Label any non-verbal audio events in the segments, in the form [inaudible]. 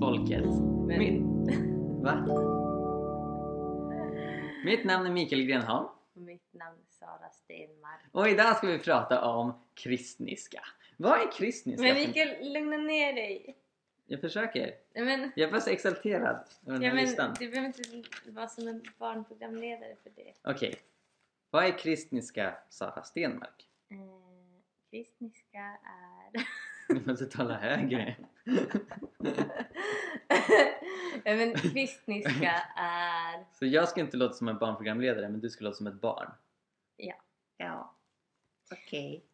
Jesusfolket. Men, Min... [laughs] Va? Mitt namn är Mikael Grenholm Mitt namn är Sara Stenmark. och idag ska vi prata om kristniska. Vad är kristniska? Men Mikael, lugna ner dig. Jag försöker. Men, Jag bara så exalterad över den ja, här men, listan. du behöver inte vara som en barnprogramledare för det. Okej. Vad är kristniska, Sara Stenmark? Eh, kristniska är... Du måste tala högre. ja, men kristniska är... Så jag ska inte låta som en barnprogramledare men du ska låta som ett barn. Ja. Ja. Okej.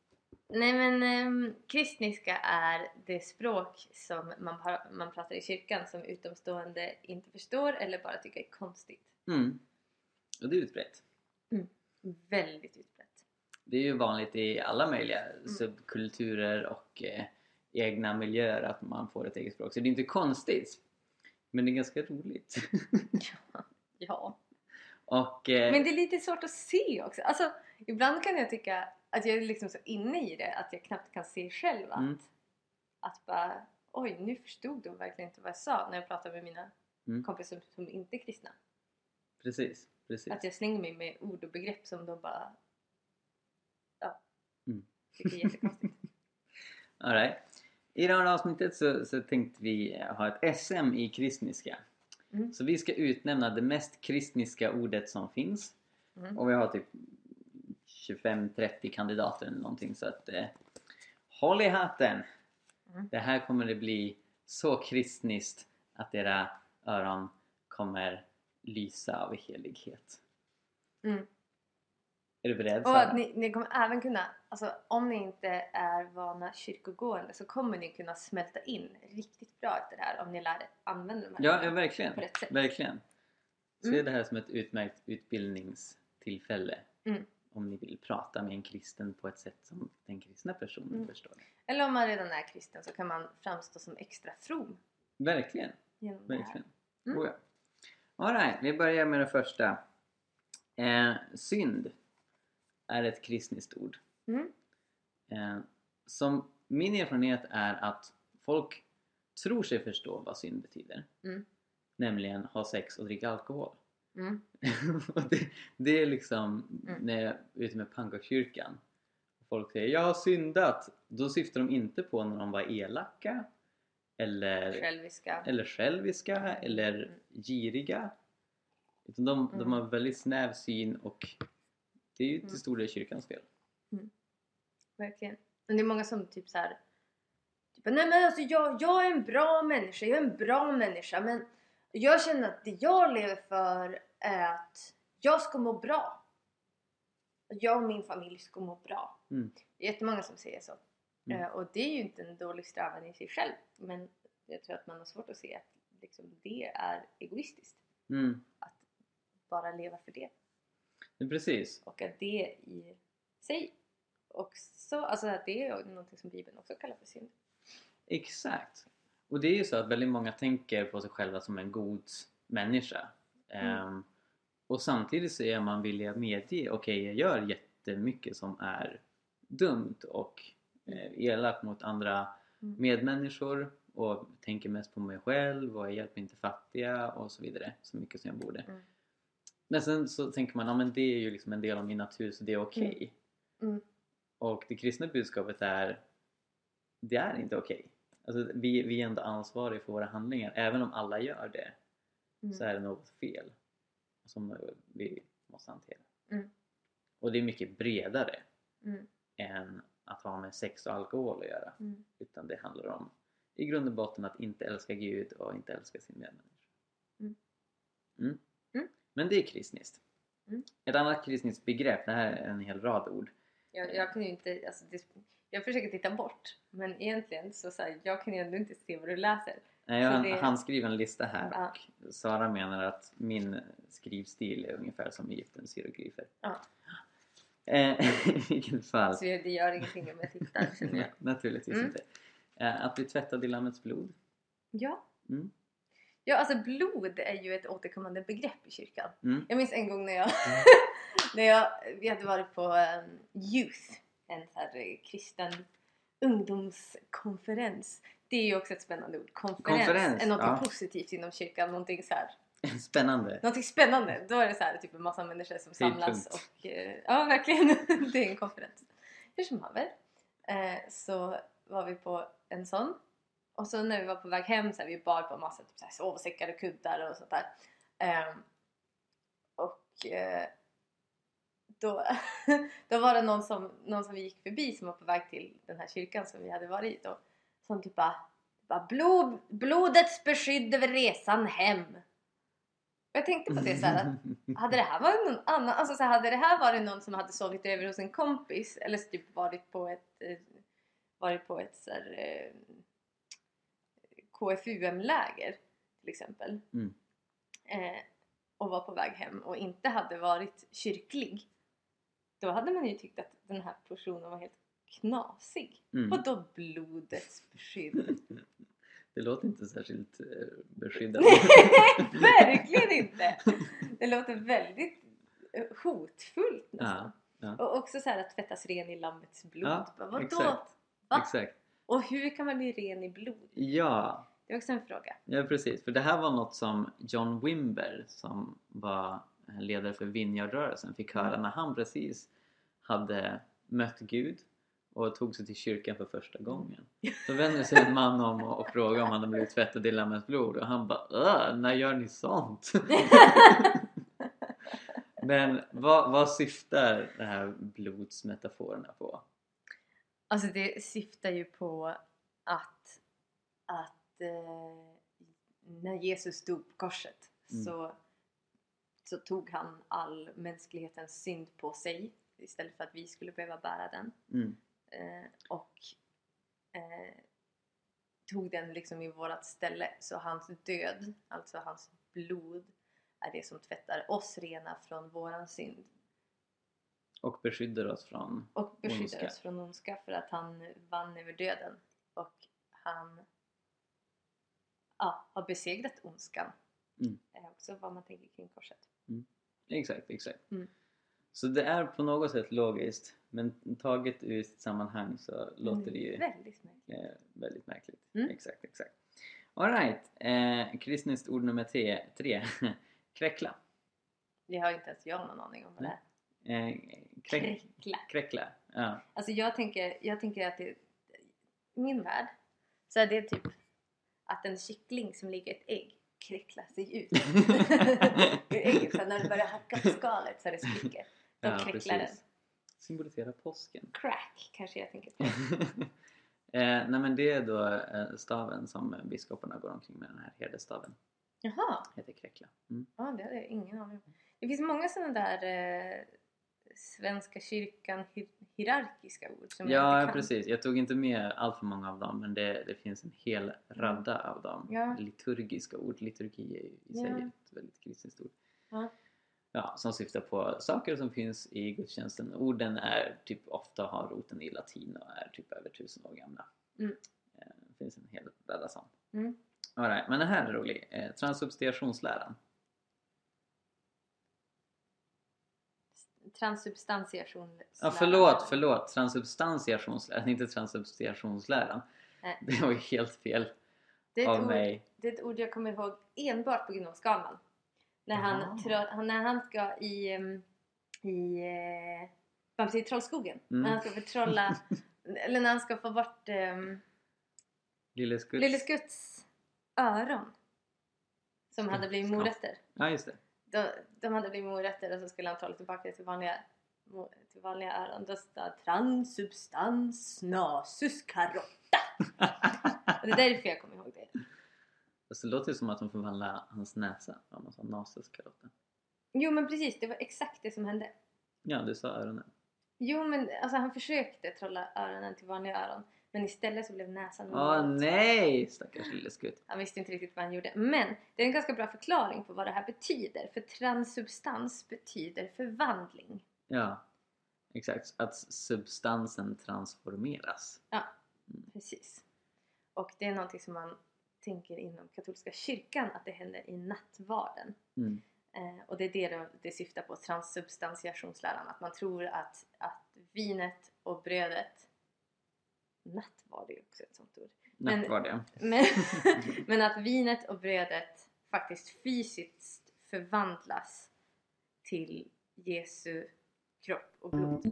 Nej men ehm, kristniska är det språk som man, par- man pratar i kyrkan som utomstående inte förstår eller bara tycker är konstigt. Mm. Och det är utbrett. Väldigt utbrett. Det är ju vanligt i alla möjliga subkulturer och eh, egna miljöer att man får ett eget språk. Så det är inte konstigt. Men det är ganska roligt. [laughs] Ja. och eh, Men det är lite svårt att se också. Alltså, ibland kan jag tycka att jag är liksom så inne i det att jag knappt kan se själv att, Mm. att bara oj, nu förstod de verkligen inte vad jag sa när jag pratar med mina Mm. kompisar som, som inte är kristna. Precis, precis. Att jag slänger mig med ord och begrepp som de bara ja, Mm. tycker är jättekonstigt. [laughs] All right. I det här avsnittet så, så tänkte vi ha ett SM i kristniska. Mm. Så vi ska utnämna det mest kristniska ordet som finns. Mm. Och vi har typ 25-30 kandidater eller någonting så att eh, håll i hatten! Mm. Det här kommer det bli så kristniskt att era öron kommer lysa av helighet. Mm. Är du beredd Och att ni, ni kommer även kunna, alltså om ni inte är vana kyrkogående så kommer ni kunna smälta in riktigt bra efter det här om ni lär er använda de här Ja, ja verkligen. på rätt sätt. Verkligen. Se Mm. det här som ett utmärkt utbildningstillfälle. Mm. Om ni vill prata med en kristen på ett sätt som den kristna personen Mm. förstår. Eller om man redan är kristen så kan man framstå som extra from Verkligen. genom det här. Verkligen. Mm. Oh, ja. Alright, vi börjar med det första. Eh, synd är ett kristniskt ord. Mm. Eh, som min erfarenhet är att folk tror sig förstå vad synd betyder. Mm. Nämligen ha sex och dricka alkohol. Mm. [laughs] det, det är liksom Mm. när jag är ute med pannkakskyrkan. Folk säger jag har syndat. Då syftar de inte på när de var elaka eller Själviska. eller själviska eller Mm. giriga. Utan de, de Mm. har väldigt snäv syn och det är ju till Mm. stor del kyrkans fel. Verkligen. Men det är många som typ så här. Typ, Nej men alltså jag, jag är en bra människa, jag är en bra människa men jag känner att det jag lever för är att jag ska må bra. Att jag och min familj ska må bra. Mm. Det är jättemånga som säger så. Mm. Eh, och det är ju inte en dålig strävan i sig själv. Men jag tror att man har svårt att se att liksom, det är egoistiskt. Mm. Att bara leva för det. Precis. Och att det i sig också, alltså att det är något som Bibeln också kallar för synd. Exakt. Och det är ju så att väldigt många tänker på sig själva som en god människa. Mm. Ehm, och samtidigt så är man villig att medge, okej jag gör jättemycket som är dumt och eh, elakt mot andra Mm. medmänniskor och tänker mest på mig själv och jag hjälper inte fattiga och så vidare så mycket som jag borde. Mm. Men sen så tänker man, ja men det är ju liksom en del av min natur så det är okej. Mm. Och det kristna budskapet är, det är inte okej. Alltså vi, vi är ändå ansvariga för våra handlingar. Även om alla gör det Mm. så är det något fel som vi måste hantera. Mm. Och det är mycket bredare Mm. än att ha med sex och alkohol att göra. Mm. Utan det handlar om i grund och botten att inte älska Gud och inte älska sin medmänniska. Men det är kristniskt. Mm. Ett annat kristniskt begrepp, det här är en hel rad ord. Jag, jag kan ju inte, alltså jag försöker titta bort men egentligen så, så här, jag kan ju ändå inte se vad du läser. Nej, Jag har en handskriven lista här Ja. och Sara menar att min skrivstil är ungefär som Egyptens hieroglyfer. Ja. Eh, [laughs] I vilket fall. Så det gör ingenting om jag tittar känner jag. [laughs] Naturligtvis Mm. inte. Eh, att bli tvättad i Lammets blod. Ja. Mm. Ja, alltså blod är ju ett återkommande begrepp i kyrkan. Mm. Jag minns en gång när jag, [laughs] när jag vi hade varit på um, Youth, en så här eh, kristen ungdomskonferens. Det är ju också ett spännande ord. Konferens, Konferens, är något ja. positivt inom kyrkan. Någonting, så här, [laughs] Spännande. någonting spännande. Då är det så här, typ en massa människor som samlas och eh, ja, verkligen. [laughs] det är en konferens. Hur som haver eh, så var vi på en sån. Och så när vi var på väg hem så här, vi bar på massa typ, så här, sovsäckar och kuddar och sånt där. Um, och uh, då, [laughs] då var det någon som, någon som vi gick förbi som var på väg till den här kyrkan som vi hade varit i då. Som typ bara, bara Blod, blodets beskydd över resan hem. Och jag tänkte på det så här att hade det här varit någon annan, alltså så här, hade det här varit någon som hade sovit över hos en kompis eller typ varit på ett eh, varit på ett så här, eh, KFUM-läger till exempel Mm. eh, och var på väg hem och inte hade varit kyrklig då hade man ju tyckt att den här personen var helt knasig. Mm. Vadå blodets beskydd? [laughs] Det låter inte särskilt eh, beskyddande. [laughs] Verkligen inte! Det låter väldigt eh, hotfullt nästan. ja, Och också så här att tvättas ren i lammets blod. Ja, Vadå? exakt. Va? exakt. Och hur kan man bli ren i blod? Ja, Det är också en fråga. ja, precis. För det här var något som John Wimber som var ledare för Vineyardrörelsen fick höra Mm. när han precis hade mött Gud och tog sig till kyrkan för första gången. Då vände sig en man om och, och frågade om han hade blivit tvättad i lammets blod och han bara "Öh, när gör ni sånt? [laughs] Men vad, vad syftar de här blodsmetaforerna på? Alltså det syftar ju på att, att eh, när Jesus dog på korset Mm. så, så tog han all mänsklighetens synd på sig istället för att vi skulle behöva bära den. Mm. eh, och eh, tog den liksom i vårat ställe. Så hans död, alltså hans blod, är det som tvättar oss rena från våran synd Och beskyddar oss från och beskyddar Ondska. oss från ondska för att han vann över döden och han ja, har besegrat ondskan. Mm. är också vad man tänker kring korset. Exakt, exakt. Mm. Så det är på något sätt logiskt men taget ur sitt sammanhang så låter det ju Väldigt märkligt. eh, väldigt märkligt. Mm. Exakt, exakt. Alright, eh, kristniskt ord nummer tre, tre. [laughs] kräckla. Det har inte ens jag någon aning om vad det är. Eh, kräck, Kräckla. kräckla. Ja. Alltså jag tänker, jag tänker att det, i min värld så är det typ att en kyckling som ligger i ett ägg kräcklar sig ut [laughs] ur ägget. Så när det börjar hacka på skalet så är det sprickor. Då Ja, kräcklar den. Symboliserar påsken. Crack kanske jag tänker på. [laughs] eh, nej men det är då eh, staven som biskoparna går omkring med, den här herdestaven. Jaha, Heter kräckla. Mm. ja, det hade jag ingen aning om. Det finns många sådana där eh, Svenska kyrkan hier- hierarkiska ord som jag Ja, inte kan. precis. Jag tog inte med allt för många av dem men det, det finns en hel radda av dem. Ja. Liturgiska ord. Liturgi är ju i sig Ja. ett väldigt kristet ord. Ja. Ja, som syftar på saker som finns i gudstjänsten. Orden är typ ofta har roten i latin och är typ över tusen år gamla. Mm. Eh, Det finns en hel radda sånt. Mm. Right, men den här är rolig. Eh, Transsubstantiationsläran. Transsubstantiation. Ja, förlåt, förlåt. Transsubstantiationsläran, inte transsubstantiationsläran. Nej. Det var ju helt fel Det av ord, mig. det är ett ord jag kommer ihåg enbart på Skalman. När han, han- när han ska i, em, i eh, Bamse i Trollskogen. Mm. När han ska förtrolla, [laughs] eller när han ska få bort um, Lille Skutt. Lille Skutts öron. Som hade blivit morötter. Ja, just det. De, de hade blivit morötter och så skulle han trolla tillbaka till vanliga, till vanliga öron. Står transsubstans nasus carotta. [laughs] Och det är därför jag kommer ihåg det. Alltså, det låter ju som att de förvandlar hans näsa om man sa nasaskarotten. Jo men precis, det var exakt det som hände. Ja, du sa öronen. Jo men alltså han försökte trolla öronen till vanliga öron. Men istället så blev näsan Åh normalt. nej! Stackars lille Skutt. Han visste inte riktigt vad han gjorde. Men det är en ganska bra förklaring på vad det här betyder. För transsubstans betyder förvandling. Ja, exakt. Att substansen transformeras. Precis. Och det är någonting som man tänker inom katolska kyrkan att det händer i nattvarden. Mm. Eh, och det är det det syftar på, transsubstantiationsläran. Att man tror att, att vinet och brödet nattvard är ju också ett sånt ord. Men- Nattvard ja. [laughs] Men, men att vinet och brödet faktiskt fysiskt förvandlas till Jesu kropp och blod.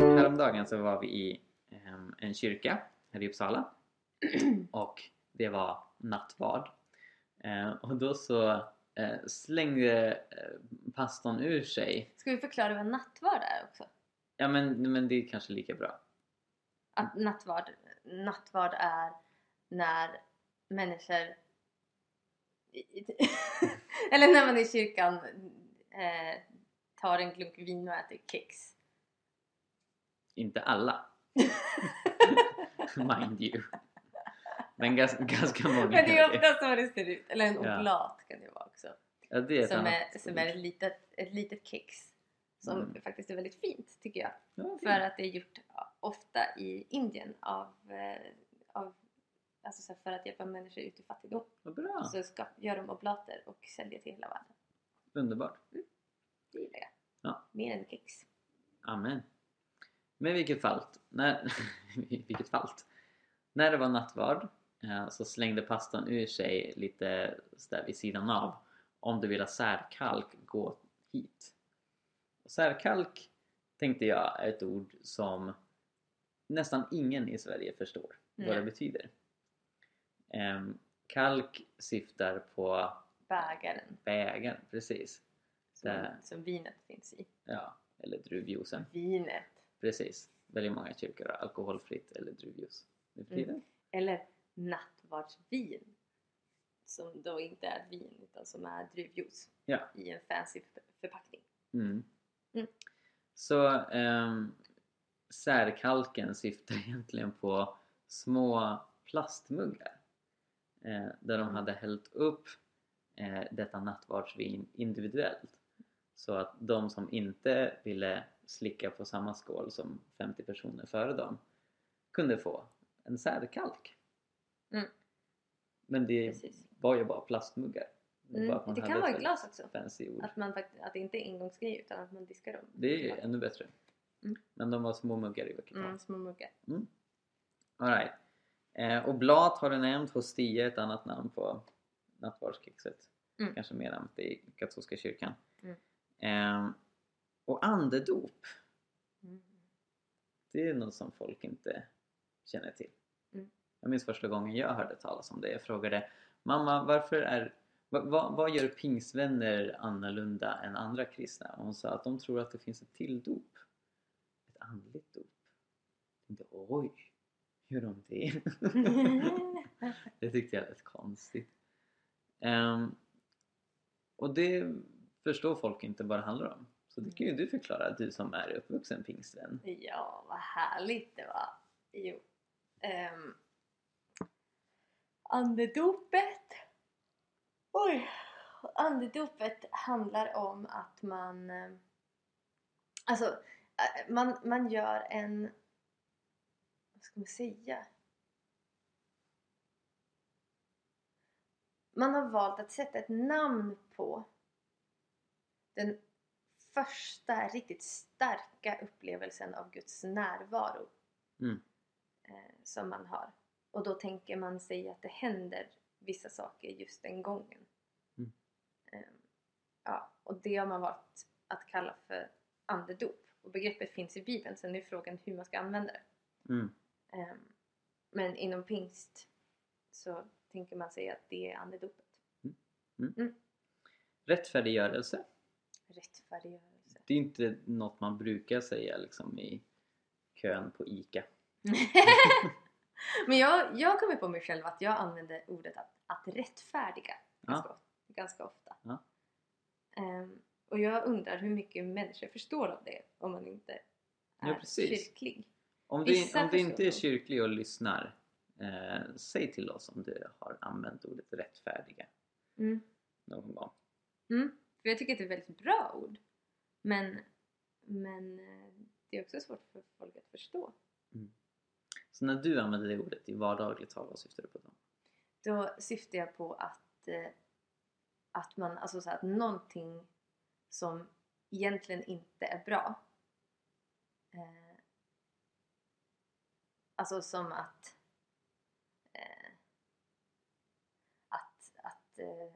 Häromdagen så var vi i ehm, en kyrka här i Uppsala [clears throat] och det var nattvard. Eh, och då så eh, slängde eh, pastorn ur sig Ska vi förklara vad nattvard är också? Ja men, men det är kanske lika bra. Att nattvard, nattvard är när människor [laughs] eller när man i kyrkan eh, tar en klunk vin och äter kex. Inte alla, [laughs] mind you. Men gans, ganska många Men det är ofta så det ser ut. Eller en Ja. oblat kan det vara. Ja, det är ett Som annat är, som är ett, litet, ett litet kex. Som Mm. faktiskt är väldigt fint tycker jag. Ja, För att det är gjort ofta i Indien av, eh, av alltså för att hjälpa människor ut ur fattigdom. Vad bra, Så ska, gör de oblater och säljer till hela världen. underbart. Det gillar jag. Ja. Mer än kex. Amen. Men i vilket fall, när, [laughs] vilket fall, när det var nattvard eh, så slängde pastorn ur sig lite sådär vid sidan av om du vill ha särkalk, gå hit. Och särkalk tänkte jag är ett ord som nästan ingen i Sverige förstår vad det Nej. betyder. Ehm, kalk syftar på Bägaren bägaren, precis. som, Där. som vinet finns i. Ja, eller druvjuicen. Vinet. Precis. Väldigt många kyrkor har alkoholfritt eller druvjuice nu för Mm. tiden. Eller nattvardsvin. Som då inte är vin utan som är druvjuice. Ja. I en fancy för- förpackning. Mm. Mm. Så ehm, särkalken syftar [laughs] egentligen på små plastmuggar eh, där de hade hällt upp eh, detta nattvardsvin individuellt. Så att de som inte ville slicka på samma skål som 50 personer före dem kunde få en särkalk. Mm. Men det Precis. Var ju bara plastmuggar. Mm. bara Det kan vara i glas också. Fancy ord. Att, man fakt- att det inte är engångsgrej utan att man diskar dem. Det är ju ännu bättre. Mm. Men de var små muggar i vilket fall. Mm, små muggar. All right. eh, oblat har du nämnt, hostia är ett annat namn på nattvardskexet. Mm. Kanske mer namnet i katolska kyrkan. Mm. Eh, och andedop, Mm. det är något som folk inte känner till. Mm. Jag minns första gången jag hörde talas om det. Jag frågade Mamma, varför är vad, vad, vad gör pingsvänner annorlunda än andra kristna? Och hon sa att de tror att det finns ett till dop. Ett andligt dop. Jag tänkte, oj, gör de det? [laughs] det tyckte jag lät konstigt. Um, och det förstår folk inte vad det handlar om. Så det kan ju du förklara, du som är uppvuxen pingstvän. Ja, vad härligt det var. Jo. Um, andedopet. Oj. Andedopet handlar om att man... eh, Alltså, eh, man, man gör en... Vad ska man säga? Man har valt att sätta ett namn på den första riktigt starka upplevelsen av Guds närvaro Mm. eh, som man har. Och då tänker man sig att det händer vissa saker just den gången. Mm. Eh, ja, och det har man valt att kalla för andedop. Och begreppet finns i Bibeln, sen är frågan hur man ska använda det. Mm. Eh, men inom pingst så tänker man sig att det är andedopet. Rättfärdiggörelse. Rättfärdiggörelse. Det är inte något man brukar säga liksom i kön på ICA. [laughs] Men jag, jag kommer på mig själv att jag använder ordet att, att rättfärdiga Ja. ganska, ganska ofta. Ja. Ehm, och jag undrar hur mycket människor förstår av det om man inte är Ja, precis. kyrklig. Om du, Vissa om du inte är kyrklig och lyssnar, eh, säg till oss om du har använt ordet rättfärdiga Mm. någon gång. Mm. För jag tycker att det är ett väldigt bra ord. Men, men eh, det är också svårt för folk att förstå. Så när du använder det ordet i vardagligt tal, vad syftar du på då? Då syftar jag på att, eh, att man, alltså så att någonting som egentligen inte är bra. Eh, alltså som att eh, att, att eh,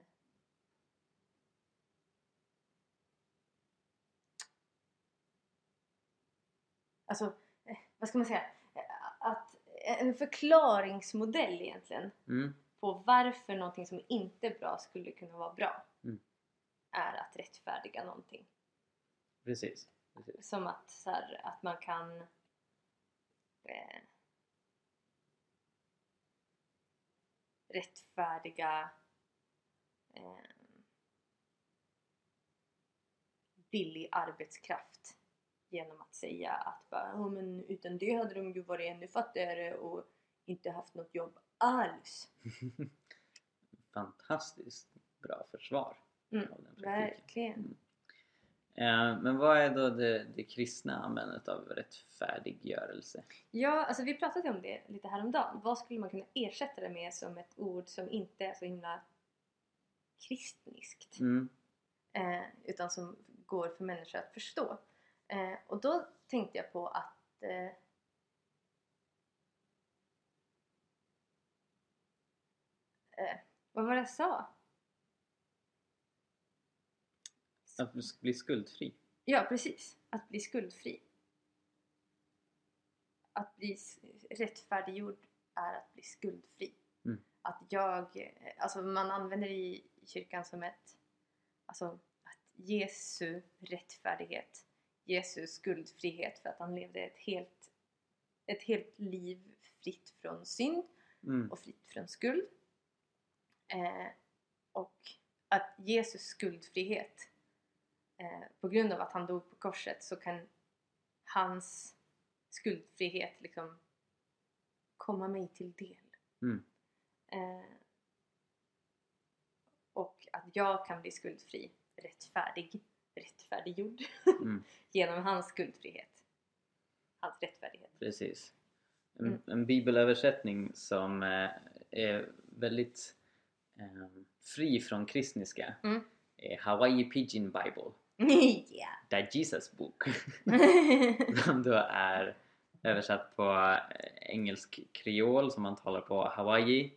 alltså, eh, vad ska man säga? En förklaringsmodell egentligen Mm. på varför någonting som inte är bra skulle kunna vara bra Mm. är att rättfärdiga någonting. Precis. Precis. Som att, så här, att man kan eh, rättfärdiga eh, billig arbetskraft genom att säga att bara, "Ja, men utan det hade de ju varit ännu fattigare och inte haft något jobb alls. [laughs] Fantastiskt bra försvar Mm, av den praktiken. Verkligen. Eh, men vad är då det, det kristna användandet av rättfärdiggörelse? Ja, alltså vi pratade om det lite häromdagen. Vad skulle man kunna ersätta det med som ett ord som inte är så himla kristniskt? Mm. Eh, utan som går för människor att förstå. Eh, och då tänkte jag på att eh, eh, vad var det jag sa? Att bli skuldfri. Ja, precis. Att bli skuldfri. Att bli rättfärdiggjord är att bli skuldfri. Mm. Att jag, eh, alltså man använder i kyrkan som ett, alltså att Jesu rättfärdighet, Jesu skuldfrihet för att han levde ett helt, ett helt liv fritt från synd Mm. och fritt från skuld. Eh, och att Jesus skuldfrihet, eh, på grund av att han dog på korset så kan hans skuldfrihet liksom komma mig till del. Mm. Eh, och att jag kan bli skuldfri, rättfärdig, rättfärdiggjord Mm. [laughs] genom hans skuldfrihet. Hans rättfärdighet. Precis. En, Mm. en bibelöversättning som eh, är väldigt eh, fri från kristniska Mm. är Hawaii Pidgin Bible, [laughs] yeah! The Jesus Book. [laughs] som då är översatt på eh, engelsk kreol som man talar på Hawaii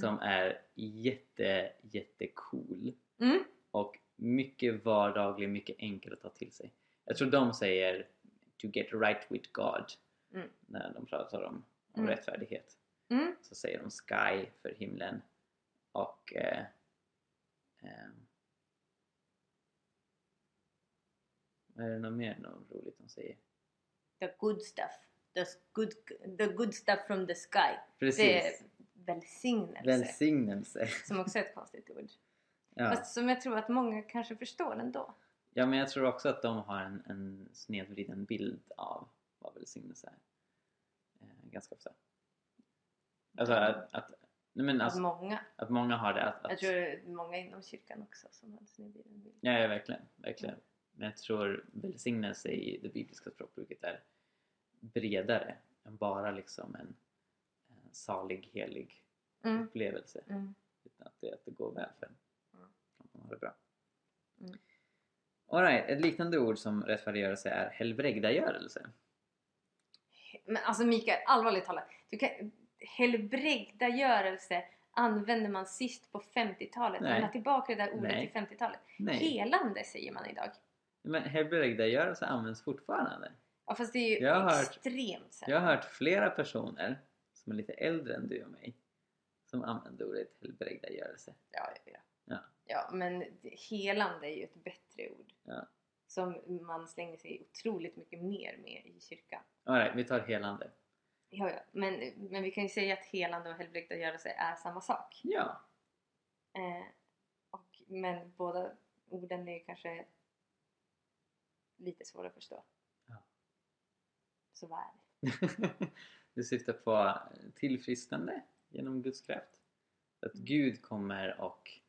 som är jätte jättecool mm. och mycket vardaglig, mycket enkel att ta till sig. Jag tror de säger to get right with God Mm. när de pratar om, om Mm. rättfärdighet. Mm. Så säger de sky för himlen och eh, eh, är det något mer något roligt de säger? The good stuff. The good, the good stuff from the sky. Precis! Det är välsignelse. Välsignelse! som också är ett konstigt ord. Ja. Fast som jag tror att många kanske förstår ändå. ja, men jag tror också att de har en, en snedvriden bild av vad välsignelse är. Eh, ganska ofta. Alltså att, att, nej men Att alltså, många. att många har det att, att Jag tror det är många inom kyrkan också som har en snedvriden bild. Ja, ja verkligen, verkligen. Men jag tror välsignelse i det bibliska språkbruket är bredare än bara liksom en, en salig, helig Mm. upplevelse. Mm. Utan att det, att det går väl för en. Man har det bra. Mm. Alright, ett liknande ord som rättfärdiggörelse är helbrägdagörelse. Men alltså Mikael, allvarligt talat. Du kan, helbrägdagörelse använder man sist på 50-talet. Nej. Man la tillbaka det där ordet Nej. till 50-talet. Nej, Helande säger man idag. men helbrägdagörelse används fortfarande. Ja fast det är ju Jag hört- extremt sällan. Jag har hört flera personer som är lite äldre än du och mig som använder ordet helbrägdagörelse. Ja, ja, ja. Ja. Ja men helande är ju ett bättre ord. Ja. Som man slänger sig otroligt mycket mer med i kyrkan. Alright, vi tar helande. Ja, ja. Men, men vi kan ju säga att helande och helbrägdagörelse är samma sak. Ja, Eh, och, men båda orden är kanske lite svåra att förstå. Ja. Så vad är det? [laughs] du syftar på tillfrisknande genom Guds kraft. Att Mm. Gud kommer och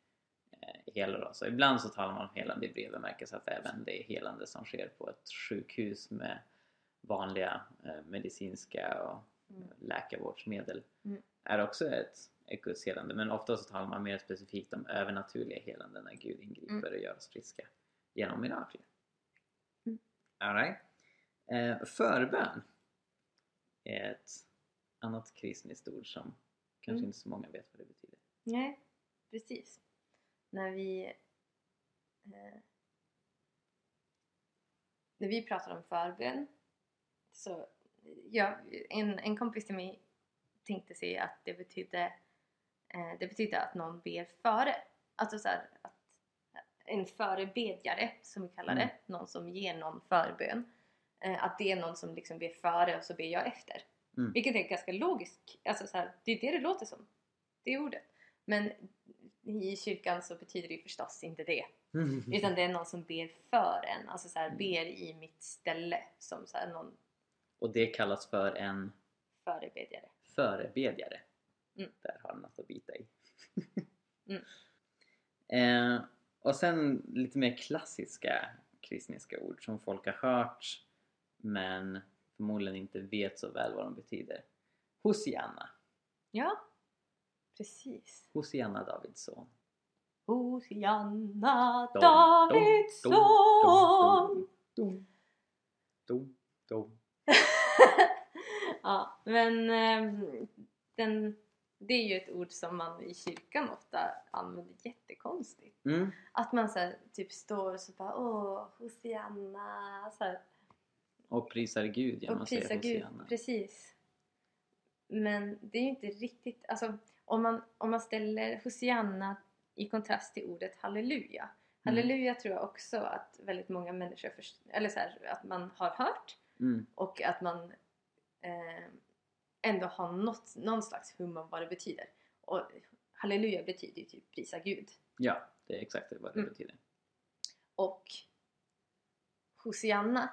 eh, helar oss. Och ibland så talar man om helande i bred bemärkelse att även det helande som sker på ett sjukhus med vanliga eh, medicinska och Mm. läkarvårdsmedel Mm. är också ett, ett Guds helande. Men ofta så talar man mer specifikt om övernaturliga helande när Gud ingriper Mm. och gör oss friska genom mirakler. Mm. Alright. Eh, förbön är ett annat kristniskt ord som kanske Mm. inte så många vet vad det betyder. Nej, precis. När vi eh, när vi pratar om förbön så ja, en, en kompis till mig tänkte sig att det betydde eh, det betydde att någon ber före. Alltså så här, att en förebedjare som vi kallar det, Mm. någon som ger någon förbön. Eh, att det är någon som liksom ber före och så ber jag efter. Mm. Vilket är ganska logiskt. Alltså så här, det är det det låter som. Det är ordet. Men i kyrkan så betyder det förstås inte det. Utan det är någon som ber för en. Alltså så här, Mm. ber i mitt ställe. Som så här, någon Och det kallas för en förebedjare. förebedjare. Mm. Där har du något att bita i. [laughs] Mm. eh, och sen lite mer klassiska kristniska ord som folk har hört men förmodligen inte vet så väl vad de betyder. Hosianna. Ja, precis. Hosianna Davids son. Hosianna Dom, Davids dom, ja, men ehm, den, det är ju ett ord som man i kyrkan ofta använder jättekonstigt. Mm. Att man så här, typ står och så bara åh, Hosianna. Så här, Och prisar Gud genom och att säga. Hosianna. Precis. Men det är ju inte riktigt, alltså om man, om man ställer Hosianna i kontrast till ordet halleluja. Mm. Halleluja tror jag också att väldigt många människor, först, eller så här, att man har hört Mm. och att man eh, ändå har något, någon slags hum om vad det betyder. Och halleluja betyder ju typ prisa Gud. Ja, det är exakt vad det Mm. betyder. Och Hosianna,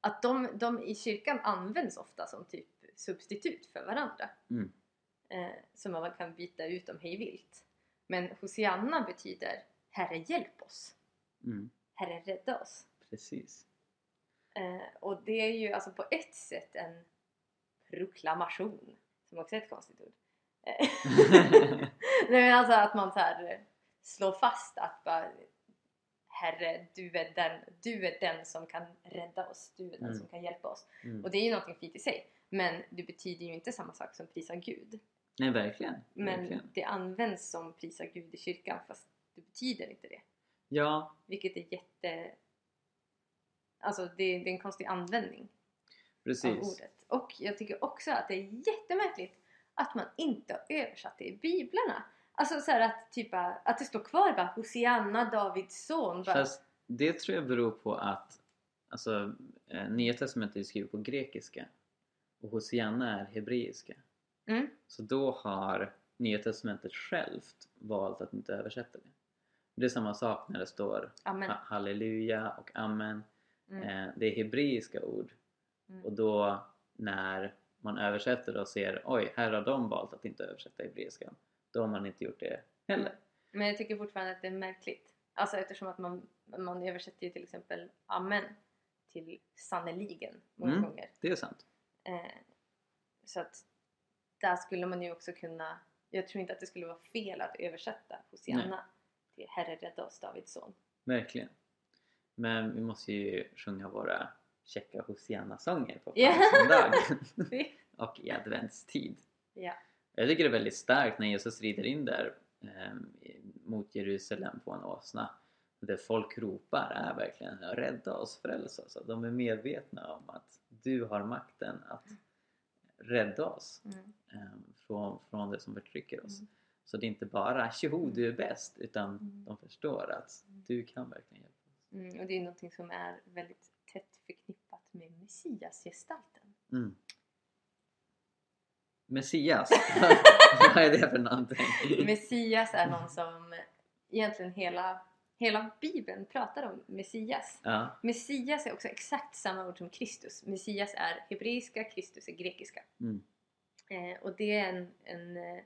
att de, de i kyrkan används ofta som typ substitut för varandra. Mm. Eh, som man kan byta ut dem hej vilt. Men Hosianna betyder Herre hjälp oss. Mm. Herre rädda oss. Precis. Eh, och det är ju alltså på ett sätt en proklamation. Som också är ett konstigt ord. Eh, [laughs] Nej men alltså att man så här eh, slår fast att bara Herre, du är, den, du är den som kan rädda oss. Du är den Mm. som kan hjälpa oss. Mm. Och det är ju någonting fint i sig. Men det betyder ju inte samma sak som prisa Gud. Nej, verkligen. Men verkligen. det används som prisa Gud i kyrkan fast det betyder inte det. Ja, Vilket är jätte... Alltså det, det är en konstig användning av precis. ordet. Och jag tycker också att det är jättemärkligt att man inte har översatt det i biblarna. Alltså så här att, typ, att det står kvar bara Hosianna, Davids son. Bara, Fast det tror jag beror på att alltså, eh, Nya Testamentet är skrivet på grekiska och Hosianna är hebreiska. Mm, Så då har Nya Testamentet självt valt att inte översätta det. Det är samma sak när det står amen. ha- halleluja och amen. Mm, Eh, det är hebreiska ord mm, och då när man översätter och ser oj, här har de valt att inte översätta hebreiskan. Då har man inte gjort det heller. Men jag tycker fortfarande att det är märkligt. Alltså eftersom att man, man översätter ju till exempel amen till sannoliken många Mm. gånger. Det är sant. Eh, så att där skulle man ju också kunna... Jag tror inte att det skulle vara fel att översätta Hosianna till Herre rädda oss Davids son. Verkligen. Men vi måste ju sjunga våra käcka Hosianna-sånger på Ja. palmsöndag [laughs] och i adventstid. ja. Jag tycker det är väldigt starkt när Jesus rider in där eh, mot Jerusalem på en åsna. Det folk ropar är verkligen rädda oss, frälsa oss. De är medvetna om att du har makten att rädda oss Mm. eh, från, från det som förtrycker oss. Mm. Så det är inte bara tjoho du är bäst utan Mm. de förstår att du kan verkligen hjälpa oss. Mm, och det är någonting som är väldigt tätt förknippat med Messias-gestalten. Mm. Messias, [laughs] [laughs] vad är det för någonting? Messias är någon som egentligen hela, hela bibeln pratar om Messias. Ja, Messias är också exakt samma ord som Kristus. Messias är hebreiska, Kristus är grekiska. mm. Eh, och det är en, en eh,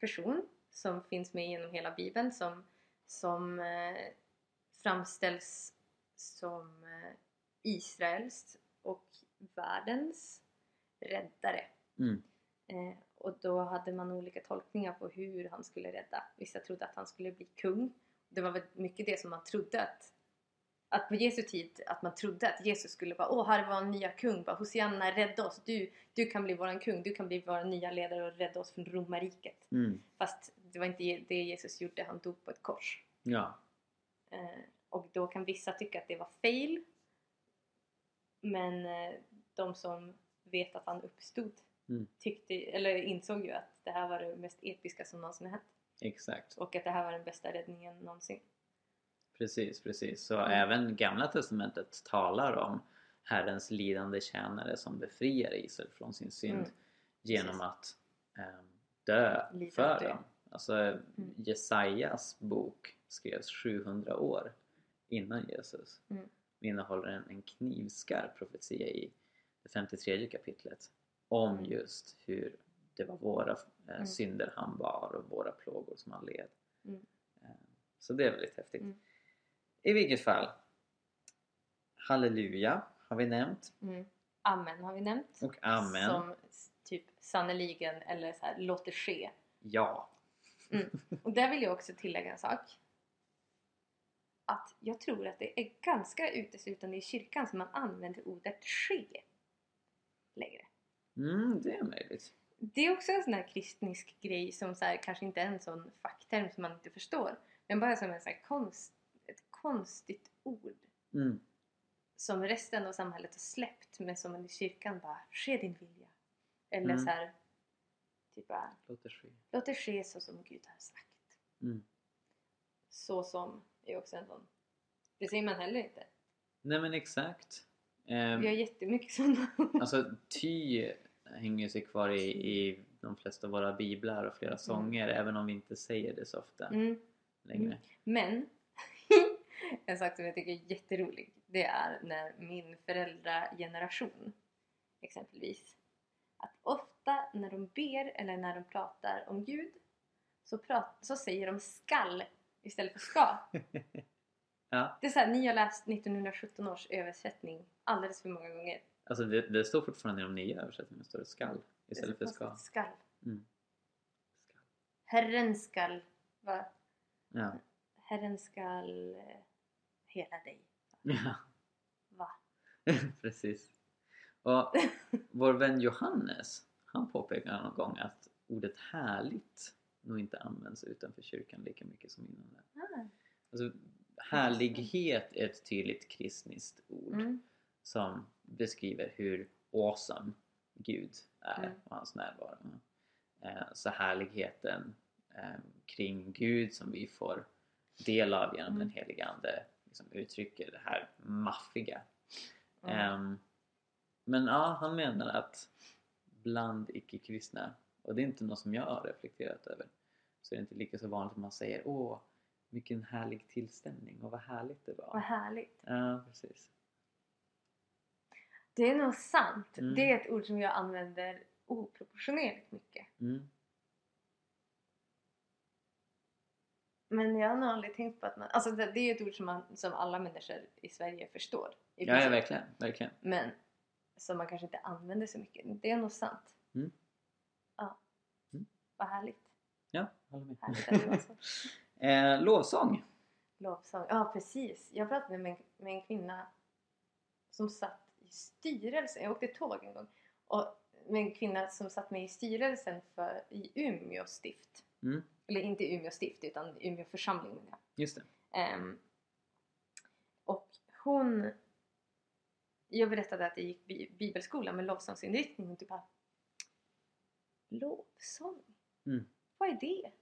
person som finns med genom hela bibeln som, som eh, framställs som eh, Israels och världens räddare. Mm. Eh, och då hade man olika tolkningar på hur han skulle rädda. Vissa trodde att han skulle bli kung. Det var väl mycket det som man trodde att att på Jesu tid att man trodde att Jesus skulle vara åh här var en nya kung, bara Hosianna rädda oss, du, du kan bli våran kung, du kan bli vår nya ledare och rädda oss från romarriket. Mm. Fast det var inte det Jesus gjorde, han dog på ett kors. Ja. Eh, och då kan vissa tycka att det var fail. Men eh, de som vet att han uppstod Mm. tyckte, eller insåg ju att det här var det mest episka som någonsin hänt. Exakt. Och att det här var den bästa räddningen någonsin. Precis, precis. Så Mm. även Gamla Testamentet talar om Herrens lidande tjänare som befriar Israel från sin synd Mm. genom att ehm, dö Lida för dö. dem. Alltså Jesajas bok skrevs 700 år innan Jesus. Mm. innehåller en, en knivskarp profetia i det 53 kapitlet om Mm. just hur det var våra eh, Mm. synder han bar och våra plågor som han led. Mm. Eh, Så det är väldigt häftigt. Mm. I vilket fall, halleluja har vi nämnt Mm. Amen har vi nämnt. och amen. Som typ sannoliken eller så här, låt det ske. Ja. Och där vill jag också tillägga en sak. Att jag tror att det är ganska uteslutande i kyrkan som man använder ordet ske längre. Mm, det är möjligt. Det är också en sån här kristnisk grej som så här, kanske inte är en sån fackterm som man inte förstår. Men bara som en så konst, ett konstigt ord Mm. som resten av samhället har släppt men som man i kyrkan bara ske din vilja. Eller Mm. så här, typ bara, Låt det ske. låt det ske så som Gud har sagt. Mm. Så som är också en sån. Det säger man heller inte. Nej men exakt. Ehm, Vi har jättemycket sådana. Alltså ty hänger sig kvar i, i de flesta av våra biblar och flera sånger även om vi inte säger det så ofta Mm. längre. Men [laughs] en sak som jag tycker är jätterolig det är när min föräldrageneration exempelvis att ofta när de ber eller när de pratar om Gud så, prat, så säger de skall istället för ska. [laughs] Ja, Det är såhär, ni har läst 1917 års översättning alldeles för många gånger. Alltså det, det står fortfarande i de nya översättningarna, står det skall istället för ska. Skall. Mm. Herren skall, va? Ja. Herren skall eh, hela dig. ja, Va? [laughs] precis. Och vår vän Johannes, han påpekar någon gång att ordet härligt nog inte används utanför kyrkan lika mycket som inom den. Ah. Alltså, härlighet är ett tydligt kristniskt ord. Mm. Som beskriver hur awesome Gud är Mm. och hans närvaro. Eh, Så härligheten eh, kring Gud som vi får del av genom Mm. den heliga Ande liksom uttrycker det här maffiga. Mm. Men ja, han menar att bland icke-kristna, och det är inte något som jag har reflekterat över, så är det inte lika så vanligt att man säger åh, vilken härlig tillställning och vad härligt det Vad var. härligt. Ja, precis. Det är nog sant. Mm. Det är ett ord som jag använder oproportionerligt mycket. Mm. Men jag har nog aldrig tänkt på att man... Alltså det, det är ju ett ord som, man, som alla människor i Sverige förstår. i Ja, ja, verkligen, verkligen. Men som man kanske inte använder så mycket. Det är nog sant. Mm. Ja. Mm. Vad härligt. Ja, håller med. Härligt. [laughs] Eh, lovsång. Lovsång. Ja, precis. Jag pratade med en, med en kvinna som satt i styrelsen. Jag åkte tåg en gång. Och med en kvinna som satt med i styrelsen för, i Umeå stift. Mm. Eller inte Umeå stift utan Umeå församling menar jag. Just det. Ehm, och hon... Jag berättade att jag gick bi- bibelskola med lovsångsinriktning och du bara... Lovsång? Mm. Vad är det?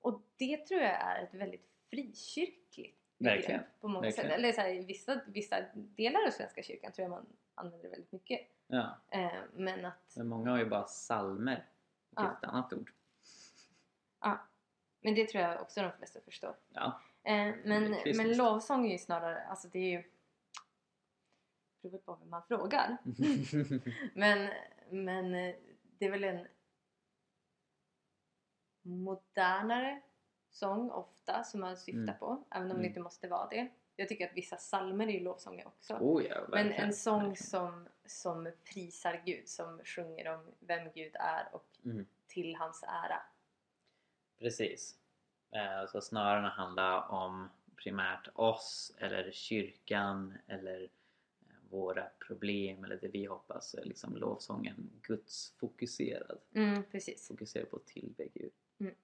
Och det tror jag är ett väldigt frikyrkligt Verkligen, på många verkligen. sätt. Eller så här, i vissa, vissa delar av Svenska kyrkan tror jag man använder det väldigt mycket. Ja, Ehm, men att... men många har ju bara salmer. Det är Ja. ett annat ord. Ja, men det tror jag också de flesta förstår. Ja. Eh, Det men, men lovsång är ju snarare, alltså det är ju beror väl på vem man frågar. [laughs] men, men eh, det är väl en modernare sång ofta som man syftar Mm. på, även om Mm. det inte måste vara det. Jag tycker att vissa psalmer är ju lovsånger också. oh ja, men en sång som, som prisar Gud, som sjunger om vem Gud är och Mm. till hans ära. Precis. Eh, så snarare handlar om primärt oss eller kyrkan eller eh, våra problem eller det vi hoppas så är liksom lovsången Guds fokuserad. Mm, precis. Fokuserad på att tillbe Gud. Mm.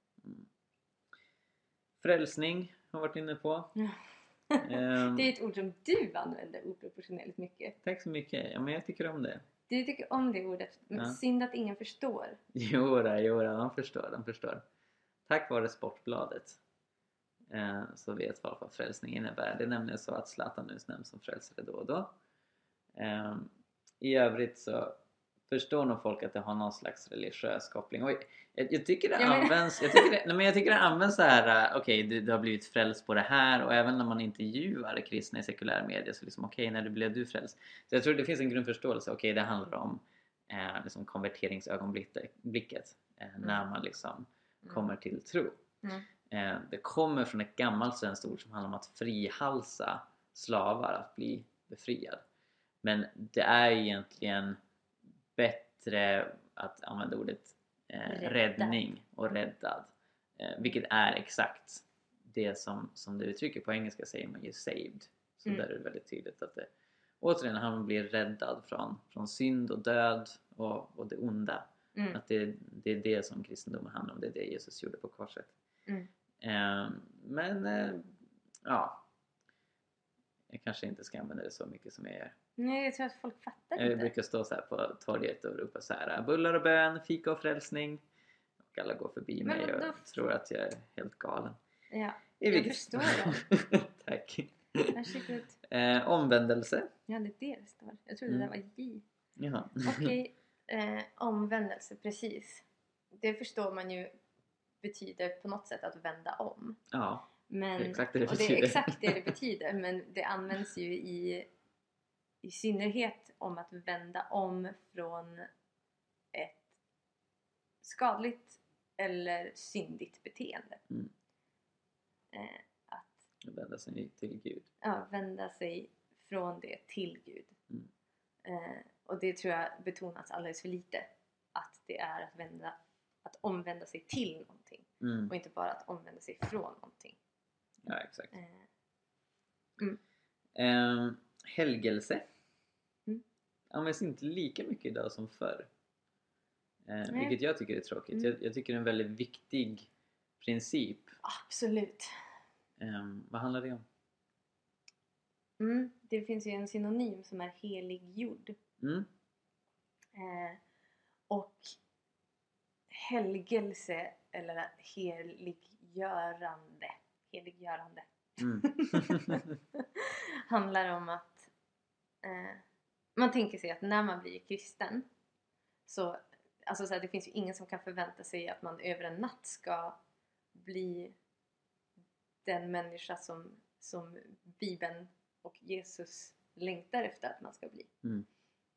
Frälsning har varit inne på. [laughs] Ehm, Det är ett ord som du använder oproportionerligt mycket. Tack så mycket. Ja, men jag tycker om det. Du tycker om det ordet, men Ja. synd att ingen förstår. Jodå, jodå, de förstår, de förstår. Tack vare Sportbladet eh, så vet folk vad frälsning innebär. Det är nämligen så att Zlatan nu nämns som frälsare då och då. Eh, I övrigt så förstår nog folk att det har någon slags religiös koppling. Och jag, jag tycker det används, jag tycker det, nej, men jag tycker det används så här. eh, okej du, du har blivit frälst på det här och även när man intervjuar kristna i sekulär media så liksom okej när du blev du frälst? Så jag tror det finns en grundförståelse, okej det handlar om eh, liksom konverteringsögonblicket eh, när man liksom Mm. kommer till tro. Mm. Eh, det kommer från ett gammalt svenskt ord som handlar om att frihalsa slavar att bli befriad. Men det är egentligen bättre att använda ordet eh, räddning och räddad. Eh, vilket är exakt det som, som det uttrycker. På engelska säger man ju saved. Så Mm. där är det väldigt tydligt att det återigen han blir räddad från, från synd och död och, och det onda. Mm. Att det, det är det som kristendomen handlar om. Det är det Jesus gjorde på korset. Mm. Eh, men eh, ja, jag kanske inte ska använda det så mycket som jag gör. Nej, jag tror att folk fattar Jag inte. brukar stå så här på torget och ropa så här bullar och bön, fika och frälsning. Och alla går förbi Men mig och vadå? tror att jag är helt galen. Ja, I Jag förstår [laughs] Tack. varsågod. Eh, omvändelse. Ja, det är det det står. Jag trodde Mm. det där var J. Jaha. Okej, [laughs] eh, omvändelse, precis. Det förstår man ju betyder på något sätt att vända om. Ja, Men, Det är exakt det det och det är betyder. exakt det det [laughs] betyder men det används ju i, i synnerhet om att vända om från ett skadligt eller syndigt beteende. Mm. Eh, att vända sig till Gud. ja, vända sig från det till Gud. Mm. Eh, och det tror jag betonas alldeles för lite. Att det är att, vända, att omvända sig till någonting Mm. och inte bara att omvända sig från någonting. Ja, exakt. Eh, Eh, helgelse. Används inte lika mycket idag som förr. Eh, vilket jag tycker är tråkigt. Mm. Jag, jag tycker det är en väldigt viktig princip. absolut. Eh, vad handlar det om? Mm, det finns ju en synonym som är heliggjord. Mm? Eh, och helgelse eller heliggörande, heliggörande Mm. [laughs] [laughs] handlar om att eh, man tänker sig att när man blir kristen så, alltså så här, det finns ju ingen som kan förvänta sig att man över en natt ska bli den människa som, som Bibeln och Jesus längtar efter att man ska bli. Mm.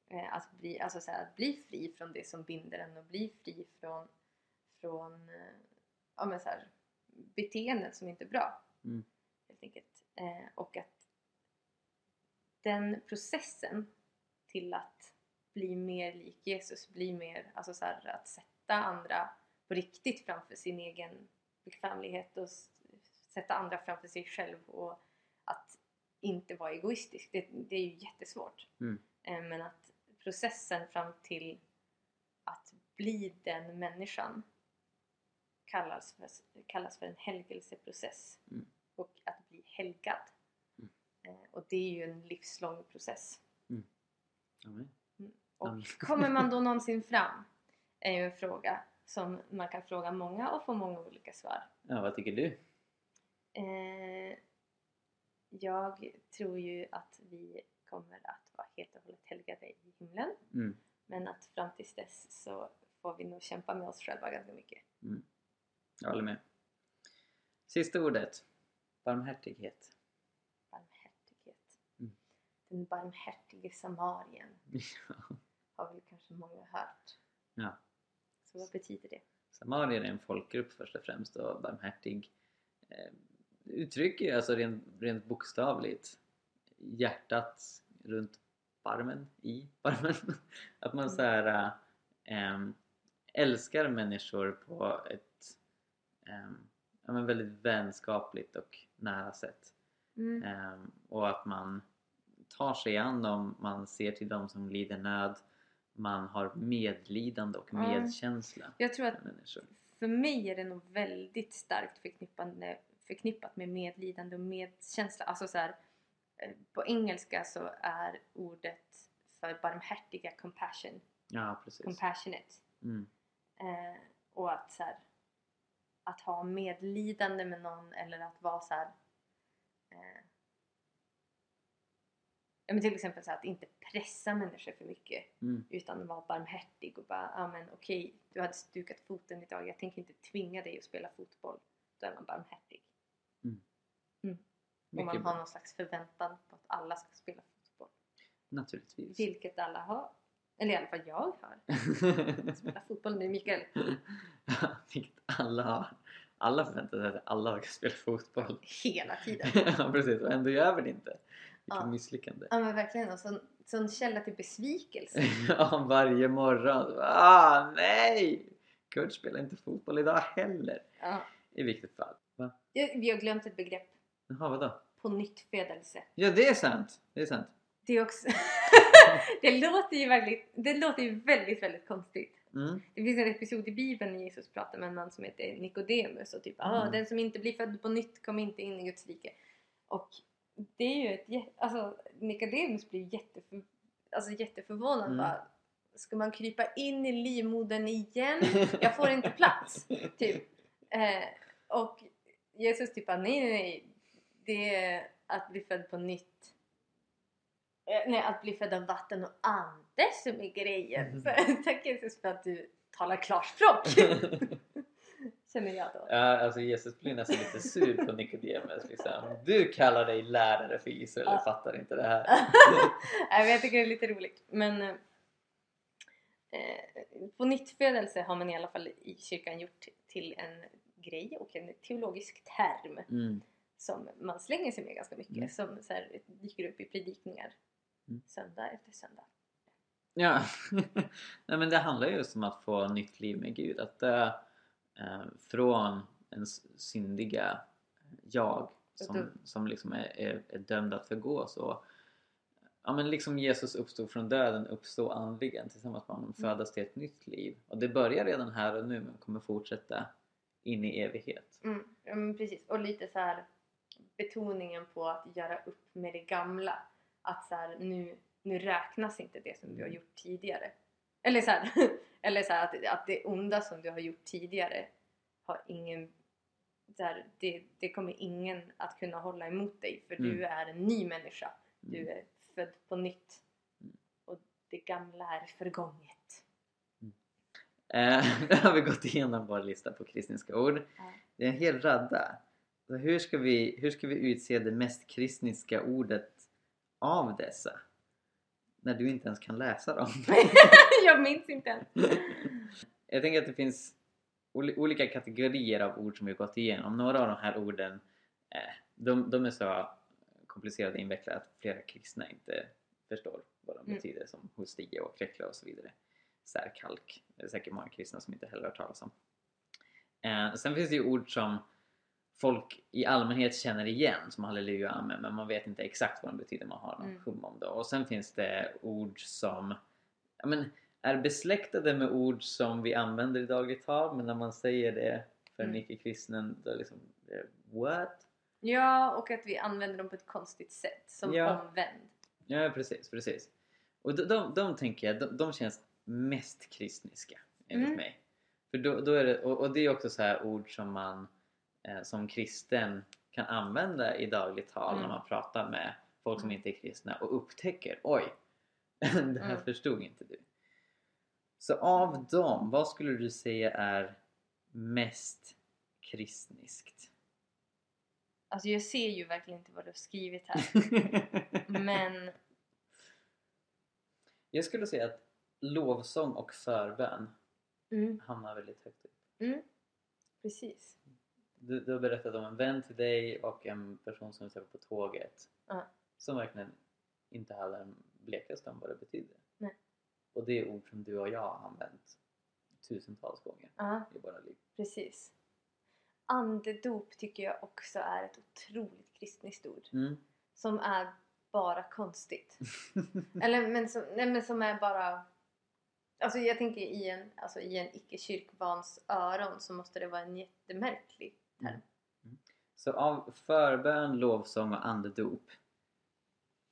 Eh, att, bli alltså så här, att bli fri från det som binder en och bli fri från, från eh, ja, men så här, beteenden som inte är bra. Mm. Helt enkelt. Eh, och att den processen till att bli mer lik Jesus, bli mer, alltså så här, att sätta andra på riktigt framför sin egen bekvämlighet och sätta andra framför sig själv och att inte vara egoistisk. Det, det är ju jättesvårt. Mm. Eh, Men att processen fram till att bli den människan kallas för, kallas för en helgelseprocess. Mm. Och att bli helgad. Mm. Eh, Och det är ju en livslång process. Amen. Och kommer man då [laughs] någonsin fram? är ju en fråga som man kan fråga många och få många olika svar. Ja, vad tycker du? Eh, jag tror ju att vi kommer att vara helt och hållet helgade i himlen. Mm. Men att fram tills dess så får vi nog kämpa med oss själva ganska mycket. Jag håller med. Sista ordet. Barmhärtighet. Den barmhärtige samarien [laughs] har väl kanske många hört. Ja. Så vad betyder det? Samarier är en folkgrupp först och främst och barmhärtig eh, uttrycker ju alltså rent, rent bokstavligt hjärtat runt barmen, i barmen. [laughs] Att man så här äh, älskar människor på ett ja, men väldigt vänskapligt och nära sätt. Mm. Ehm, och att man tar sig an dem, man ser till dem som lider nöd, man har medlidande och medkänsla Jag tror att för mig är det nog väldigt starkt förknippat med medlidande och medkänsla. Alltså så här, eh, på engelska så är ordet för barmhärtiga compassion, Ja, precis. compassionate. Mm. Eh, och att så här, att ha medlidande med någon eller att vara så här, eh, ja, men till exempel så att inte pressa människor för mycket Mm. utan vara barmhärtig och bara ja men okej du hade stukat foten idag jag tänker inte tvinga dig att spela fotboll då är man barmhärtig och man Mycket har bra. någon slags förväntan på att alla ska spela fotboll Naturligtvis. vilket alla har eller i alla fall jag har [laughs] spela fotboll med Mikael [laughs] Vilket alla har. Alla förväntar sig att alla ska spela fotboll. hela tiden [laughs] ja, precis. Och ändå gör vi det inte. Vilket Ja. misslyckande. ja men verkligen en sån, sån källa till besvikelse [laughs] ja, varje morgon. Ah, nej! Kurt spelar inte fotboll idag heller. ja. I vilket fall. Va? Vi har glömt ett begrepp Jaha, vadå? på nytt födelse Ja, det är sant. Det är sant. det är också [laughs] det låter ju väldigt det låter ju väldigt väldigt konstigt Mm. Det finns en episod i Bibeln när Jesus pratar med en man som heter Nikodemus och typ ah, Mm. den som inte blir född på nytt kommer inte in i Guds rike. Och det är ju ett alltså Nikodemus blir jätteför, alltså jätteförvånad Mm. bara Ska man krypa in i livmodern igen? [laughs] Jag får inte plats! Typ. Eh, och Jesus typ bara, nej nej nej Det är att bli född på nytt Eh, Nej, att bli född av vatten och ande som är grejen. Mm. [laughs] Så, tack Jesus för att du talar klarspråk. [laughs] Känner jag då. ja, alltså Jesus blir nästan lite sur på Nikodemus. Liksom. Du kallar dig lärare för Israel Ja. fattar inte det här. [laughs] Nej, men jag tycker det är lite roligt. Men eh, på nyttfödelse har man i alla fall i kyrkan gjort till en grej och en teologisk term Mm. som man slänger sig med ganska mycket. Mm. Som så här, dyker upp i predikningar Mm. söndag efter söndag. Ja, [laughs] Nej, men det handlar just om att få nytt liv med Gud. Att eh, från en syndiga jag som, som liksom är, är, är dömd att förgås. Och, ja, men liksom Jesus uppstod från döden, uppstod andligen tillsammans med honom, födas till ett nytt liv. Och det börjar redan här och nu men kommer fortsätta in i evighet. Mm, ja, men precis. Och lite så här betoningen på att göra upp med det gamla. Att så här, nu, nu räknas inte det som du har gjort tidigare. Eller så här, [laughs] eller så här att, att det onda som du har gjort tidigare har ingen här, det, det kommer ingen att kunna hålla emot dig för du Mm. är en ny människa. Du Mm. är född på nytt. Och det gamla är förgånget. Eh, [laughs] nu har vi gått igenom vår lista på kristniska ord. Det är en hel radda. Så hur, ska vi, hur ska vi utse det mest kristniska ordet av dessa? När du inte ens kan läsa dem. [laughs] jag minns inte ens. Jag tänker att det finns oli- olika kategorier av ord som vi har gått igenom. Några av de här orden eh, de, de är så komplicerade och invecklade att flera kristna inte förstår vad de Mm. betyder som hostia och kräckla och så vidare. Särkalk. Det är säkert många kristna som inte heller har talas om. Eh, sen finns det ju ord som folk i allmänhet känner igen som halleluja amen men man vet inte exakt vad de betyder, man har någon Mm. hum om det. Och sen finns det ord som ja, men, är besläktade med ord som vi använder i dagligt tal men när man säger det för en Mm. icke-kristen då liksom what? Ja, och att vi använder dem på ett konstigt sätt. Som Ja. omvänd. Ja precis, precis. Och de, de, de tänker jag, de, de känns mest kristniska enligt Mm. mig. För då, då är det, och, och det är också så här ord som man som kristen kan använda i dagligt tal Mm. när man pratar med folk som Mm. inte är kristna och upptäcker oj, [laughs] det här Mm. förstod inte du. Så av dem, vad skulle du säga är mest kristniskt? Alltså jag ser ju verkligen inte vad du har skrivit här. [laughs] Men Jag skulle säga att lovsång och förbön mm, hamnar väldigt högt upp. mm, precis. Du, du har berättat om en vän till dig och en person som du träffade på tåget Ja. som verkligen inte hade en blekaste om vad det betyder. Nej. Och det är ord som du och jag har använt tusentals gånger Ja, i våra liv. precis. andedop tycker jag också är ett otroligt kristniskt ord. Mm. Som är bara konstigt. [laughs] Eller men som, nej, men som är bara... Alltså jag tänker i en, alltså i en icke-kyrkvans öron så måste det vara en jättemärklig term. Mm. Så av förbön, lovsång och andedop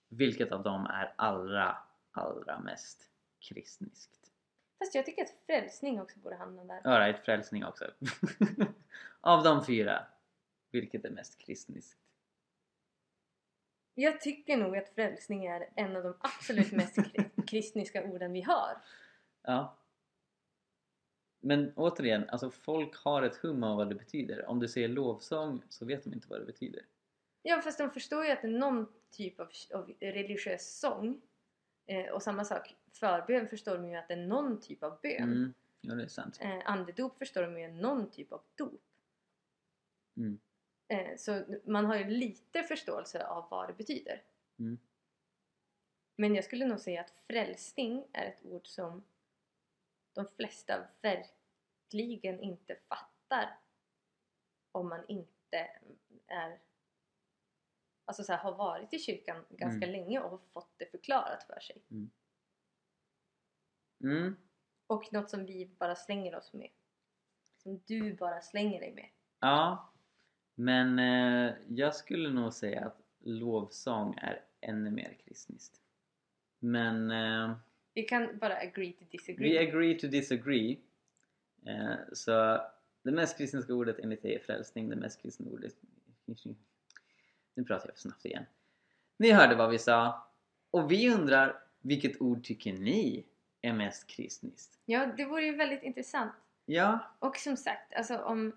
vilket av dem är allra, allra mest kristniskt? Fast jag tycker att frälsning också borde hamna där. Alright, frälsning också. [laughs] av de fyra, vilket är mest kristniskt? Jag tycker nog att frälsning är en av de absolut mest kri- [laughs] kristniska orden vi har. Ja. Men återigen, alltså folk har ett hum av vad det betyder. Om du säger lovsång så vet de inte vad det betyder. Ja fast de förstår ju att det är någon typ av, av religiös sång. Eh, och samma sak, förbön förstår de ju att det är någon typ av bön. Mm. Ja, det är sant. Eh, andedop förstår de ju är någon typ av dop. Mm. Eh, så man har ju lite förståelse av vad det betyder. Mm. Men jag skulle nog säga att frälsning är ett ord som de flesta verkligen inte fattar om man inte är alltså så här, har varit i kyrkan ganska Mm. länge och har fått det förklarat för sig. Mm. Och något som vi bara slänger oss med. Som du bara slänger dig med. Ja, men eh, jag skulle nog säga att lovsång är ännu mer kristniskt. Men eh, Vi kan bara agree to disagree. vi agree to disagree. Eh, så det mest kristniska ordet enligt dig är frälsning, det mest kristna ordet... Nu pratar jag för snabbt igen. Ni hörde vad vi sa. Och vi undrar, vilket ord tycker ni är mest kristniskt? Ja, det vore ju väldigt intressant. Ja, Och som sagt, alltså om,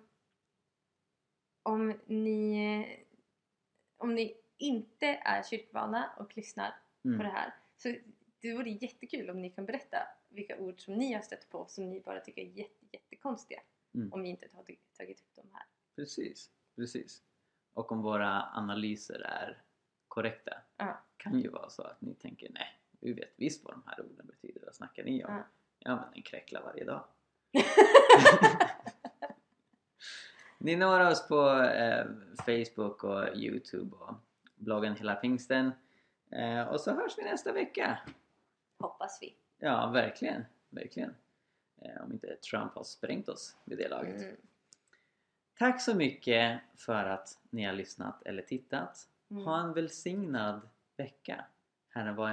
om ni om ni inte är kyrkvana och lyssnar på det mm. här så det vore jättekul om ni kan berätta vilka ord som ni har stött på som ni bara tycker är jätte, jättekonstiga. Mm. Om vi inte har tagit, upp dem här. precis, precis. Och om våra analyser är korrekta Ja. kan ju vara så att ni tänker nej, vi vet visst vad de här orden betyder, vad snackar ni om? Ja. Ja men en kräkla varje dag. [laughs] [laughs] Ni når oss på eh, Facebook och Youtube och bloggen Hela Pingsten. Eh, och så hörs vi nästa vecka. Hoppas vi. Ja, verkligen. Verkligen. Eh, om inte Trump har sprängt oss vid det laget. Mm. Tack så mycket för att ni har lyssnat eller tittat. Mm. Ha en välsignad vecka. Herren var